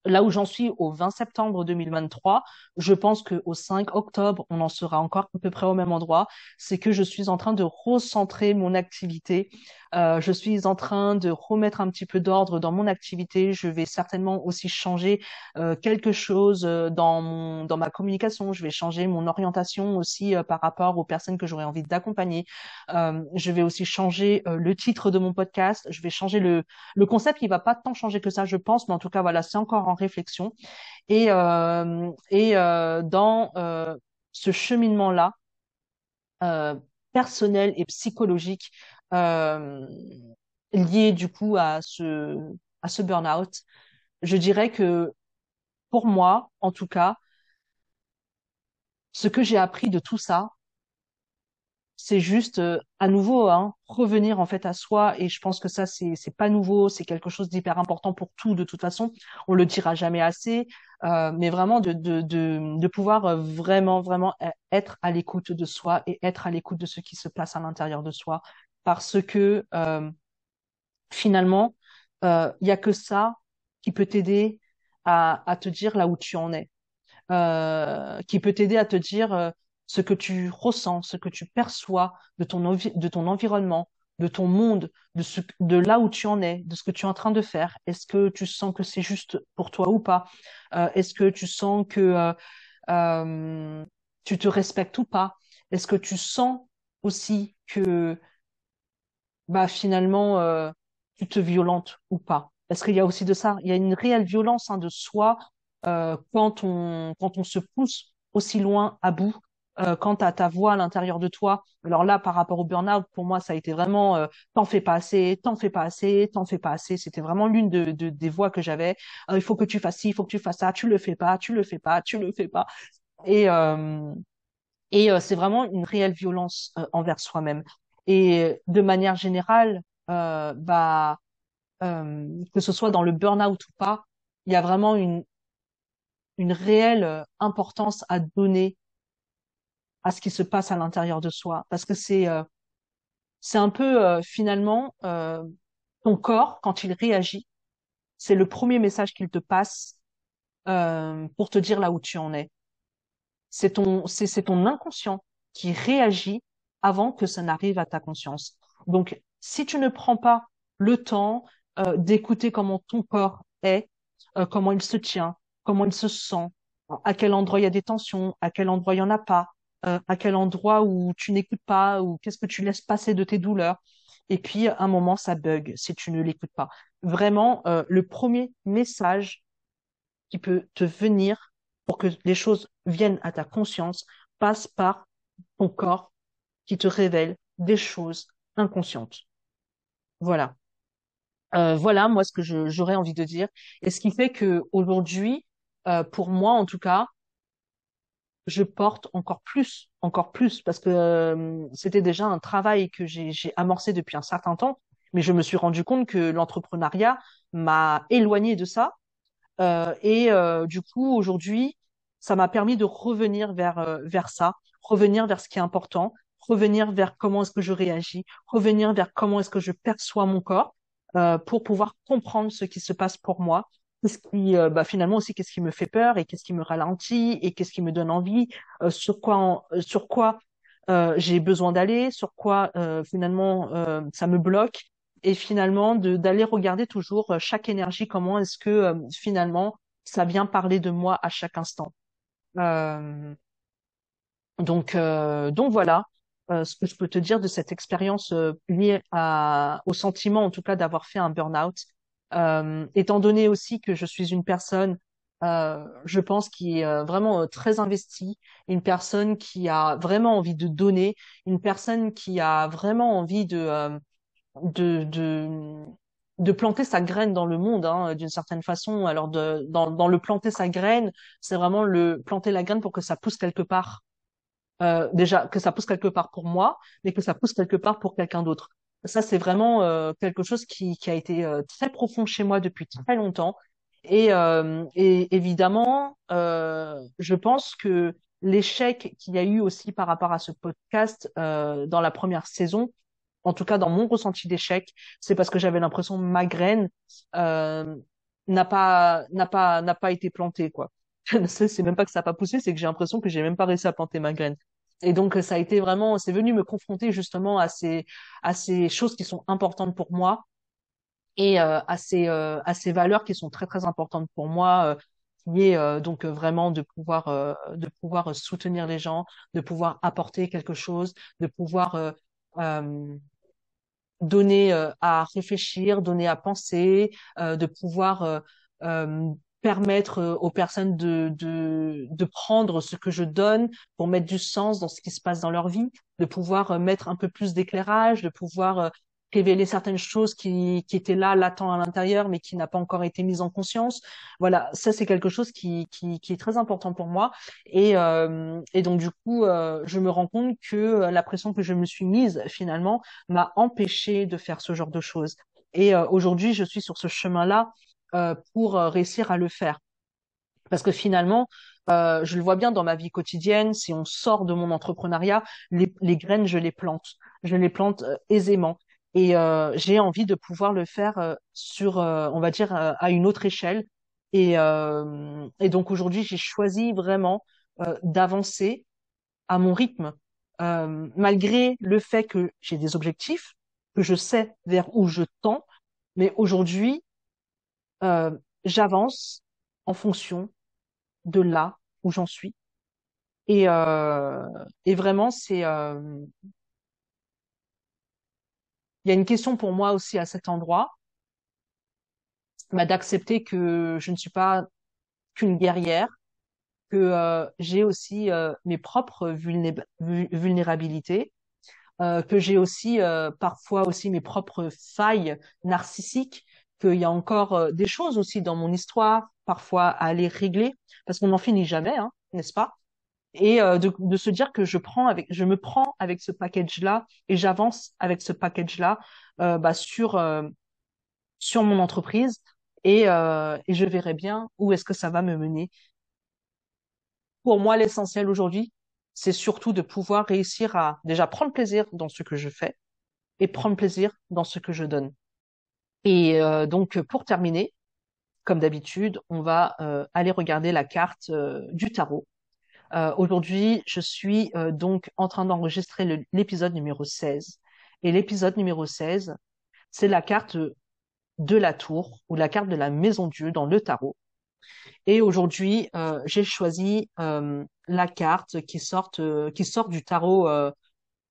là où j'en suis au 20 septembre 2023, je pense qu'au 5 octobre, on en sera encore à peu près au même endroit. C'est que je suis en train de recentrer mon activité. Euh, je suis en train de remettre un petit peu d'ordre dans mon activité. Je vais certainement aussi changer euh, quelque chose euh, dans mon, dans ma communication. Je vais changer mon orientation aussi euh, par rapport aux personnes que j'aurais envie d'accompagner. Euh, je vais aussi changer euh, le titre de mon podcast. Je vais changer le le concept, il va pas tant changer que ça, je pense, mais en tout cas, voilà, c'est encore en réflexion. Et, et dans ce cheminement-là, euh, personnel et psychologique, euh, lié du coup à ce, à ce burn-out, je dirais que pour moi, en tout cas, ce que j'ai appris de tout ça, c'est juste euh, à nouveau hein, revenir en fait à soi. Et je pense que ça c'est c'est pas nouveau. C'est quelque chose d'hyper important pour tout de toute façon. On le dira jamais assez. Euh, mais vraiment de de de de pouvoir euh, vraiment vraiment e- être à l'écoute de soi et être à l'écoute de ce qui se passe à l'intérieur de soi parce que euh, finalement euh, il y a que ça qui peut t'aider à à te dire là où tu en es euh, qui peut t'aider à te dire euh, ce que tu ressens, ce que tu perçois de ton, de ton environnement, de ton monde, de, ce, de là où tu en es, de ce que tu es en train de faire. Est-ce que tu sens que c'est juste pour toi ou pas? Euh, est-ce que tu sens que euh, euh, tu te respectes ou pas? Est-ce que tu sens aussi que bah finalement euh, tu te violentes ou pas. Parce qu'il y a aussi de ça, il y a une réelle violence hein, de soi euh, quand on quand on se pousse aussi loin à bout, euh, quand t'as ta voix à l'intérieur de toi. Alors là, par rapport au burn-out, pour moi, ça a été vraiment euh, t'en fais pas assez, t'en fais pas assez, t'en fais pas assez. C'était vraiment l'une de, de- des voix que j'avais. Euh, il faut que tu fasses ci, il faut que tu fasses ça, tu le fais pas, tu le fais pas, tu le fais pas. Et euh, et c'est vraiment une réelle violence envers soi-même. Et de manière générale, euh, bah, euh, que ce soit dans le burn-out ou pas, il y a vraiment une, une réelle euh, importance à donner à ce qui se passe à l'intérieur de soi. Parce que c'est euh, un peu euh, finalement euh, ton corps, quand il réagit, c'est le premier message qu'il te passe euh, pour te dire là où tu en es. C'est ton, c'est ton inconscient qui réagit avant que ça n'arrive à ta conscience. Donc, si tu ne prends pas le temps euh, d'écouter comment ton corps est, euh, comment il se tient, comment il se sent, à quel endroit il y a des tensions, à quel endroit il y en a pas, euh, à quel endroit où tu n'écoutes pas, ou qu'est-ce que tu laisses passer de tes douleurs. Et puis, à un moment, ça bug si tu ne l'écoutes pas. Vraiment, euh, le premier message qui peut te venir pour que les choses viennent à ta conscience passe par ton corps qui te révèle des choses inconscientes. Voilà. Euh, voilà, moi, ce que j'aurais envie de dire. Et ce qui fait que aujourd'hui, euh, pour moi en tout cas, je porte encore plus, encore plus, parce que euh, c'était déjà un travail que j'ai j'ai amorcé depuis un certain temps, mais je me suis rendu compte que l'entrepreneuriat m'a éloigné de ça. Euh, et euh, du coup, aujourd'hui, ça m'a permis de revenir vers, euh, vers ça, revenir vers ce qui est important, revenir vers comment est-ce que je réagis, revenir vers comment est-ce que je perçois mon corps, euh, pour pouvoir comprendre ce qui se passe pour moi, qu'est-ce qui, euh, bah, finalement aussi, qu'est-ce qui me fait peur et qu'est-ce qui me ralentit et qu'est-ce qui me donne envie, euh, sur quoi, j'ai besoin d'aller, sur quoi finalement ça me bloque. Et finalement d'aller regarder toujours chaque énergie, comment est-ce que finalement ça vient parler de moi à chaque instant. Donc euh, donc voilà euh, ce que je peux te dire de cette expérience euh, liée au sentiment en tout cas d'avoir fait un burn-out. Euh, étant donné aussi que je suis une personne, je pense qui est vraiment très investie, une personne qui a vraiment envie de donner, une personne qui a vraiment envie de planter sa graine dans le monde, hein, d'une certaine façon. Alors, dans, dans le planter sa graine, c'est vraiment le planter la graine pour que ça pousse quelque part. Euh, déjà, que ça pousse quelque part pour moi, mais que ça pousse quelque part pour quelqu'un d'autre. Ça, c'est vraiment euh, quelque chose qui, qui a été euh, très profond chez moi depuis très longtemps. Et, euh, et évidemment, euh, je pense que l'échec qu'il y a eu aussi par rapport à ce podcast euh, dans la première saison, en tout cas dans mon ressenti d'échec, c'est parce que j'avais l'impression que ma graine n'a pas n'a pas n'a pas été plantée quoi. [LAUGHS] C'est même pas que ça n'a pas poussé, c'est que j'ai l'impression que j'ai même pas réussi à planter ma graine. Et donc ça a été vraiment, c'est venu me confronter justement à ces à ces choses qui sont importantes pour moi et euh, à ces euh, à ces valeurs qui sont très très importantes pour moi. euh, qui est euh, donc euh, vraiment de pouvoir euh, de pouvoir soutenir les gens, de pouvoir apporter quelque chose, de pouvoir donner à réfléchir, donner à penser, de pouvoir permettre euh, aux personnes de, de, de prendre ce que je donne pour mettre du sens dans ce qui se passe dans leur vie, de pouvoir euh, mettre un peu plus d'éclairage, de pouvoir euh, révéler certaines choses qui, qui étaient là, latentes à l'intérieur, mais qui n'a pas encore été mises en conscience. Voilà, ça c'est quelque chose qui, qui, qui est très important pour moi. Et, euh, et donc du coup, euh, je me rends compte que la pression que je me suis mise finalement m'a empêché de faire ce genre de choses. Et euh, aujourd'hui, je suis sur ce chemin-là pour euh, réussir à le faire. Parce que finalement, euh, je le vois bien dans ma vie quotidienne, si on sort de mon entrepreneuriat, les, les graines, je les plante. Je les plante euh, aisément. Et euh, j'ai envie de pouvoir le faire euh, sur, euh, on va dire, euh, à une autre échelle. Et, euh, et donc aujourd'hui, j'ai choisi vraiment euh, d'avancer à mon rythme, euh, malgré le fait que j'ai des objectifs, que je sais vers où je tends, mais aujourd'hui, euh, j'avance en fonction de là où j'en suis. Et, euh, et vraiment, c'est, euh, il y a une question pour moi aussi à cet endroit, bah, d'accepter que je ne suis pas qu'une guerrière, que euh, j'ai aussi euh, mes propres vulné- vu- vulnérabilités euh, que j'ai aussi parfois aussi mes propres failles narcissiques, qu'il y a encore euh, des choses aussi dans mon histoire parfois à aller régler, parce qu'on n'en finit jamais, hein, n'est-ce pas? Et euh, de, de se dire que je prends avec, je me prends avec ce package-là et j'avance avec ce package-là euh, bah, sur euh, sur mon entreprise et euh, et je verrai bien où est-ce que ça va me mener. Pour moi, l'essentiel aujourd'hui, c'est surtout de pouvoir réussir à déjà prendre plaisir dans ce que je fais et prendre plaisir dans ce que je donne. Et euh, donc, pour terminer, comme d'habitude, on va euh, aller regarder la carte euh, du tarot. Euh, aujourd'hui, je suis euh, donc en train d'enregistrer l'épisode numéro 16. Et l'épisode numéro 16, c'est la carte de la tour ou la carte de la maison Dieu dans le tarot. Et aujourd'hui, euh, j'ai choisi la carte qui sort, qui sort du tarot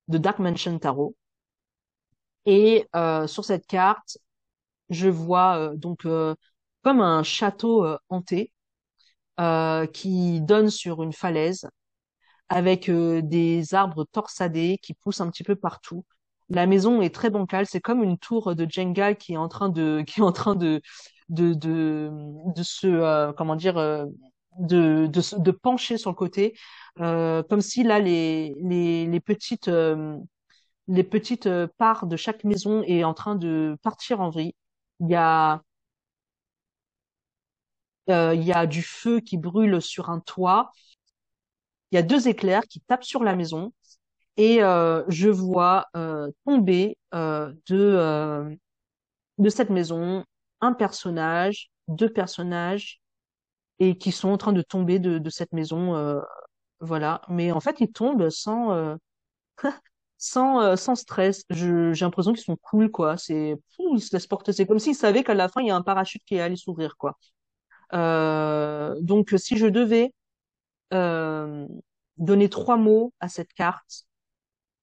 de Dark Mansion Tarot. Et sur cette carte, je vois euh, donc euh, comme un château euh, hanté qui donne sur une falaise avec des arbres torsadés qui poussent un petit peu partout. La maison est très bancale. C'est comme une tour de Jenga qui est en train de, [LAUGHS] qui est en train de, de, de, se, comment dire, de, de, de pencher sur le côté, comme si là les, les, les petites, les petites parts de chaque maison est en train de partir en vrille. Il y a, euh, y a du feu qui brûle sur un toit. Il y a deux éclairs qui tapent sur la maison et euh, je vois euh, tomber de, de cette maison un personnage, deux personnages et qui sont en train de tomber de, de cette maison. voilà. Mais en fait, ils tombent sans, [LAUGHS] sans, euh, sans stress. J'ai l'impression qu'ils sont cool, quoi. C'est, ils se laissent porter. C'est comme s'ils savaient qu'à la fin, il y a un parachute qui allait s'ouvrir, quoi. Euh, donc, si je devais euh, donner trois mots à cette carte,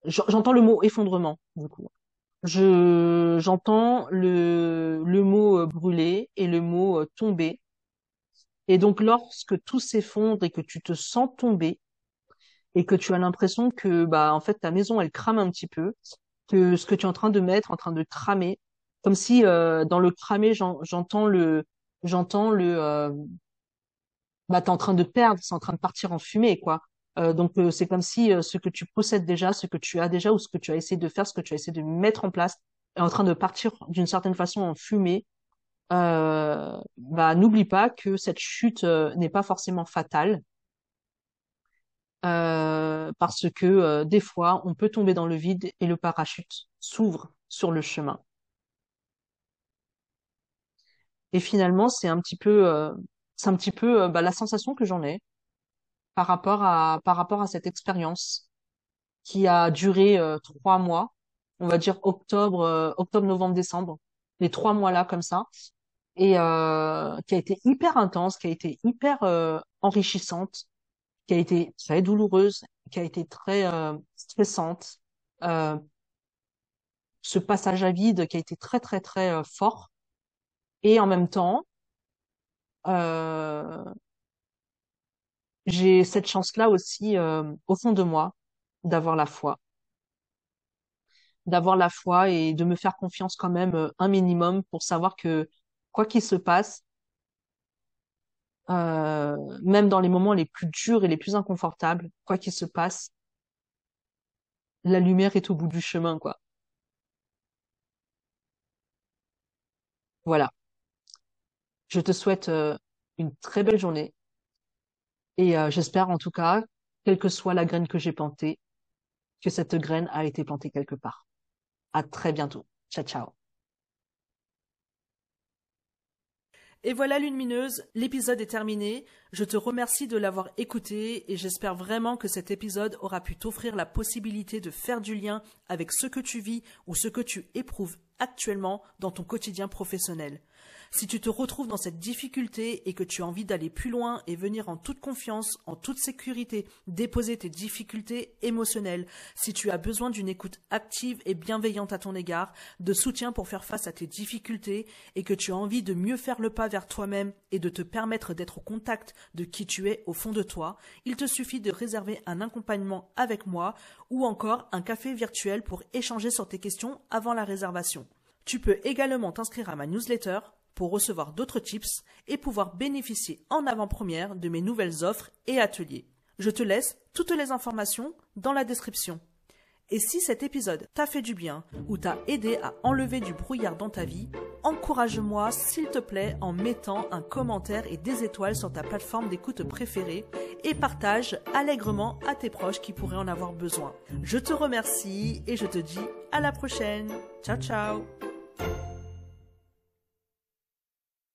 j'entends le mot effondrement, du coup. Je, j'entends le, le mot euh, brûler et le mot euh, tomber. Et donc, lorsque tout s'effondre et que tu te sens tomber et que tu as l'impression que, bah, en fait, ta maison, elle crame un petit peu, que ce que tu es en train de mettre, en train de cramer, comme si euh, dans le cramer, j'en- j'entends le, j'entends le, euh, bah, t'es en train de perdre, c'est en train de partir en fumée, quoi. Euh, donc euh, c'est comme si euh, ce que tu possèdes déjà, ce que tu as déjà ou ce que tu as essayé de faire, ce que tu as essayé de mettre en place est en train de partir d'une certaine façon en fumée. Bah n'oublie pas que cette chute n'est pas forcément fatale euh, parce que euh, des fois on peut tomber dans le vide et le parachute s'ouvre sur le chemin. Et finalement c'est un petit peu euh, c'est un petit peu bah, la sensation que j'en ai par rapport à par rapport à cette expérience qui a duré trois mois, on va dire octobre, octobre, novembre, décembre, les trois mois là comme ça, et qui a été hyper intense, qui a été hyper enrichissante, qui a été très douloureuse, qui a été très euh, stressante. Euh, ce passage à vide qui a été très très très euh, fort, et en même temps, j'ai cette chance-là aussi au fond de moi d'avoir la foi d'avoir la foi et de me faire confiance quand même un minimum pour savoir que quoi qu'il se passe, euh, même dans les moments les plus durs et les plus inconfortables, quoi qu'il se passe, la lumière est au bout du chemin, quoi. Voilà. Je te souhaite euh, une très belle journée et euh, j'espère en tout cas, quelle que soit la graine que j'ai plantée, que cette graine a été plantée quelque part. À très bientôt. Ciao, ciao. Et voilà Lumineuse, l'épisode est terminé. Je te remercie de l'avoir écouté et j'espère vraiment que cet épisode aura pu t'offrir la possibilité de faire du lien avec ce que tu vis ou ce que tu éprouves actuellement dans ton quotidien professionnel. Si tu te retrouves dans cette difficulté et que tu as envie d'aller plus loin et venir en toute confiance, en toute sécurité, déposer tes difficultés émotionnelles, si tu as besoin d'une écoute active et bienveillante à ton égard, de soutien pour faire face à tes difficultés et que tu as envie de mieux faire le pas vers toi-même et de te permettre d'être au contact de qui tu es au fond de toi, il te suffit de réserver un accompagnement avec moi ou encore un café virtuel pour échanger sur tes questions avant la réservation. Tu peux également t'inscrire à ma newsletter pour recevoir d'autres tips et pouvoir bénéficier en avant-première de mes nouvelles offres et ateliers. Je te laisse toutes les informations dans la description. Et si cet épisode t'a fait du bien ou t'a aidé à enlever du brouillard dans ta vie, encourage-moi s'il te plaît en mettant un commentaire et des étoiles sur ta plateforme d'écoute préférée et partage allègrement à tes proches qui pourraient en avoir besoin. Je te remercie et je te dis à la prochaine. Ciao ciao